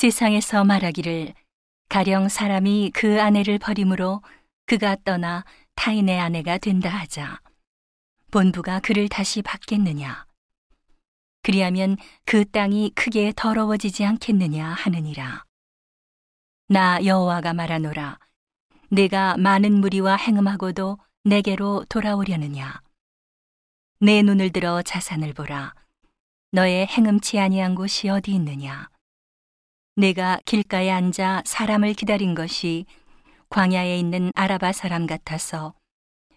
세상에서 말하기를 가령 사람이 그 아내를 버림으로 그가 떠나 타인의 아내가 된다 하자 본부가 그를 다시 받겠느냐? 그리하면 그 땅이 크게 더러워지지 않겠느냐 하느니라. 나 여호와가 말하노라. 내가 많은 무리와 행음하고도 내게로 돌아오려느냐? 내 눈을 들어 자산을 보라. 너의 행음치 아니한 곳이 어디 있느냐 내가 길가에 앉아 사람을 기다린 것이 광야에 있는 아라바 사람 같아서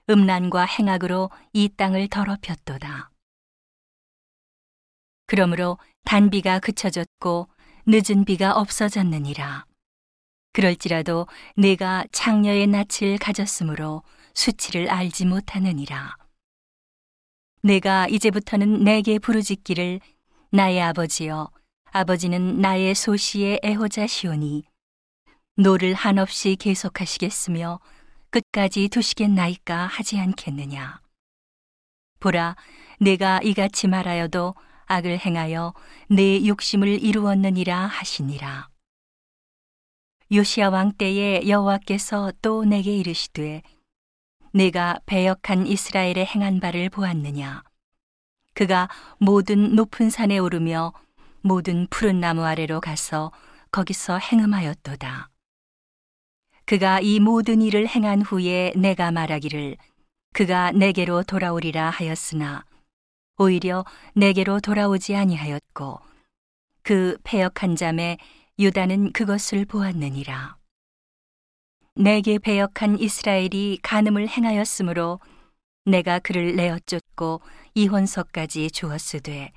음란과 행악으로 이 땅을 더럽혔도다. 그러므로 단비가 그쳐졌고 늦은 비가 없어졌느니라. 그럴지라도 내가 창녀의 낯을 가졌으므로 수치를 알지 못하느니라. 네가 이제부터는 내게 부르짖기를 나의 아버지여 아버지는 나의 소시의 애호자시오니 노를 한없이 계속하시겠으며 끝까지 두시겠나이까 하지 않겠느냐. 보라, 네가 이같이 말하여도 악을 행하여 네 욕심을 이루었느니라 하시니라. 요시아 왕 때에 여호와께서 또 내게 이르시되 내가 배역한 이스라엘의 행한 바를 보았느냐 그가 모든 높은 산에 오르며 모든 푸른 나무 아래로 가서 거기서 행음하였도다 그가 이 모든 일을 행한 후에 내가 말하기를 그가 내게로 돌아오리라 하였으나 오히려 내게로 돌아오지 아니하였고 그 패역한 잠에 유다는 그것을 보았느니라. 내게 배역한 이스라엘이 간음을 행하였으므로 내가 그를 내어 쫓고 이혼서까지 주었으되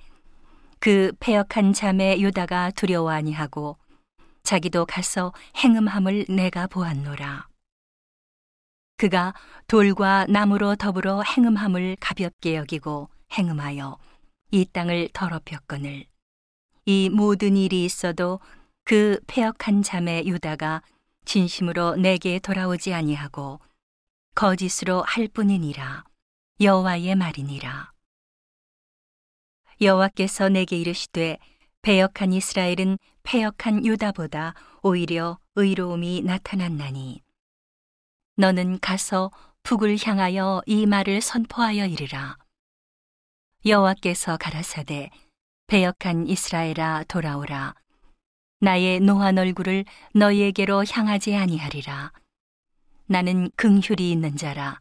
그 패역한 잠에 유다가 두려워 아니하고 자기도 가서 행음함을 내가 보았노라. 그가 돌과 나무로 더불어 행음함을 가볍게 여기고 행음하여 이 땅을 더럽혔거늘 이 모든 일이 있어도 그 패역한 잠에 유다가 진심으로 내게 돌아오지 아니하고 거짓으로 할 뿐이니라 여호와의 말이니라 여호와께서 내게 이르시되 패역한 이스라엘은 패역한 유다보다 오히려 의로움이 나타났나니. 너는 가서 북을 향하여 이 말을 선포하여 이르라. 여호와께서 가라사대 배역한 이스라엘아 돌아오라. 나의 노한 얼굴을 너희에게로 향하지 아니하리라. 나는 긍휼이 있는 자라.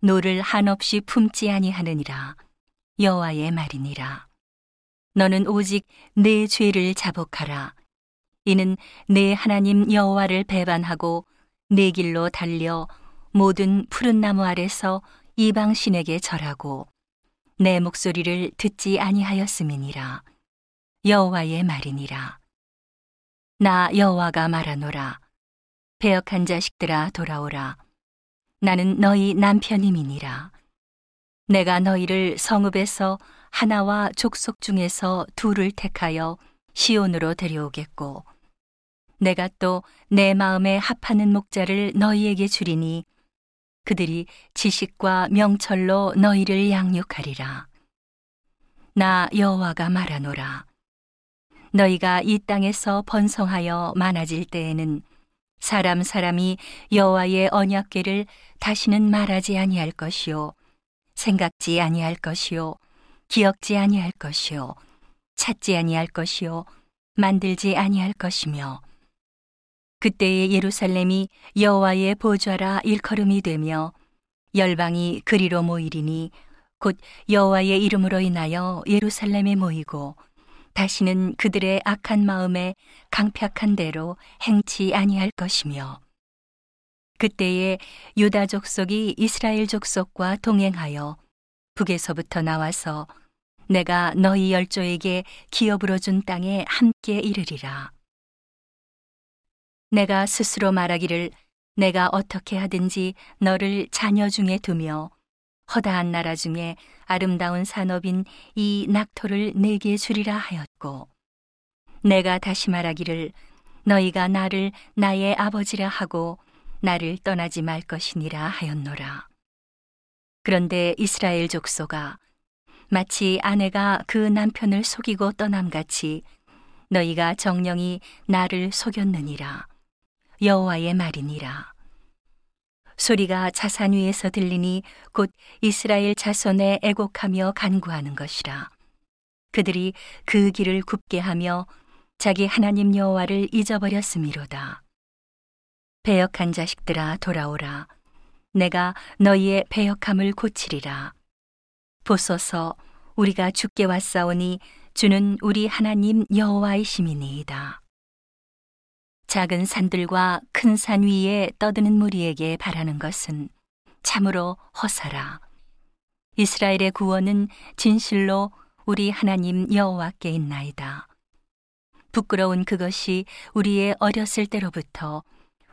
노를 한없이 품지 아니하느니라 여호와의 말이니라. 너는 오직 네 죄를 자복하라. 이는 네 하나님 여호와를 배반하고 네 길로 달려 모든 푸른 나무 아래서 이방 신에게 절하고 내 목소리를 듣지 아니하였음이니라. 여호와의 말이니라. 나 여호와가 말하노라. 배역한 자식들아 돌아오라. 나는 너희 남편임이니라 내가 너희를 성읍에서 하나와 족속 중에서 둘을 택하여 시온으로 데려오겠고 내가 또 내 마음에 합하는 목자를 너희에게 주리니 그들이 지식과 명철로 너희를 양육하리라. 나 여호와가 말하노라. 너희가 이 땅에서 번성하여 많아질 때에는 사람 사람이 여호와의 언약궤를 다시는 말하지 아니할 것이요 생각지 아니할 것이요 기억지 아니할 것이요 찾지 아니할 것이요 만들지 아니할 것이며 그때의 예루살렘이 여호와의 보좌라 일컬음이 되며 열방이 그리로 모이리니 곧 여호와의 이름으로 인하여 예루살렘에 모이고 다시는 그들의 악한 마음에 강팍한 대로 행치 아니할 것이며 그때에 유다 족속이 이스라엘 족속과 동행하여 북에서부터 나와서 내가 너희 열조에게 기업으로 준 땅에 함께 이르리라. 내가 스스로 말하기를 내가 어떻게 하든지 너를 자녀 중에 두며 허다한 나라 중에 아름다운 산업인 이 낙토를 내게 주리라 하였고 내가 다시 말하기를 너희가 나를 나의 아버지라 하고 나를 떠나지 말 것이니라 하였노라. 그런데 이스라엘 족소가 마치 아내가 그 남편을 속이고 떠남같이 너희가 정령이 나를 속였느니라. 여호와의 말이니라. 소리가 자산 위에서 들리니 곧 이스라엘 자손의 애곡하며 간구하는 것이라. 그들이 그 길을 굽게 하며 자기 하나님 여호와를 잊어버렸음이로다 배역한 자식들아 돌아오라 내가 너희의 배역함을 고치리라 보소서 우리가 죽게 왔사오니 주는 우리 하나님 여호와이심이니이다. 작은 산들과 큰 산 위에 떠드는 무리에게 바라는 것은 참으로 허사라. 이스라엘의 구원은 진실로 우리 하나님 여호와께 있나이다. 부끄러운 그것이 우리의 어렸을 때로부터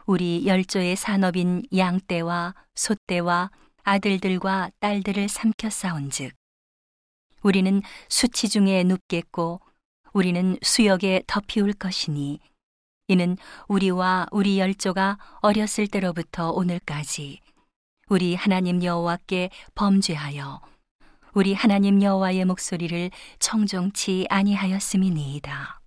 우리 열조의 산업인 양떼와 소떼와 아들들과 딸들을 삼켜 싸운즉 우리는 수치 중에 눕겠고 우리는 수역에 덮이울 것이니 이는 우리와 우리 열조가 어렸을 때로부터 오늘까지 우리 하나님 여호와께 범죄하여 우리 하나님 여호와의 목소리를 청종치 아니하였음이니이다.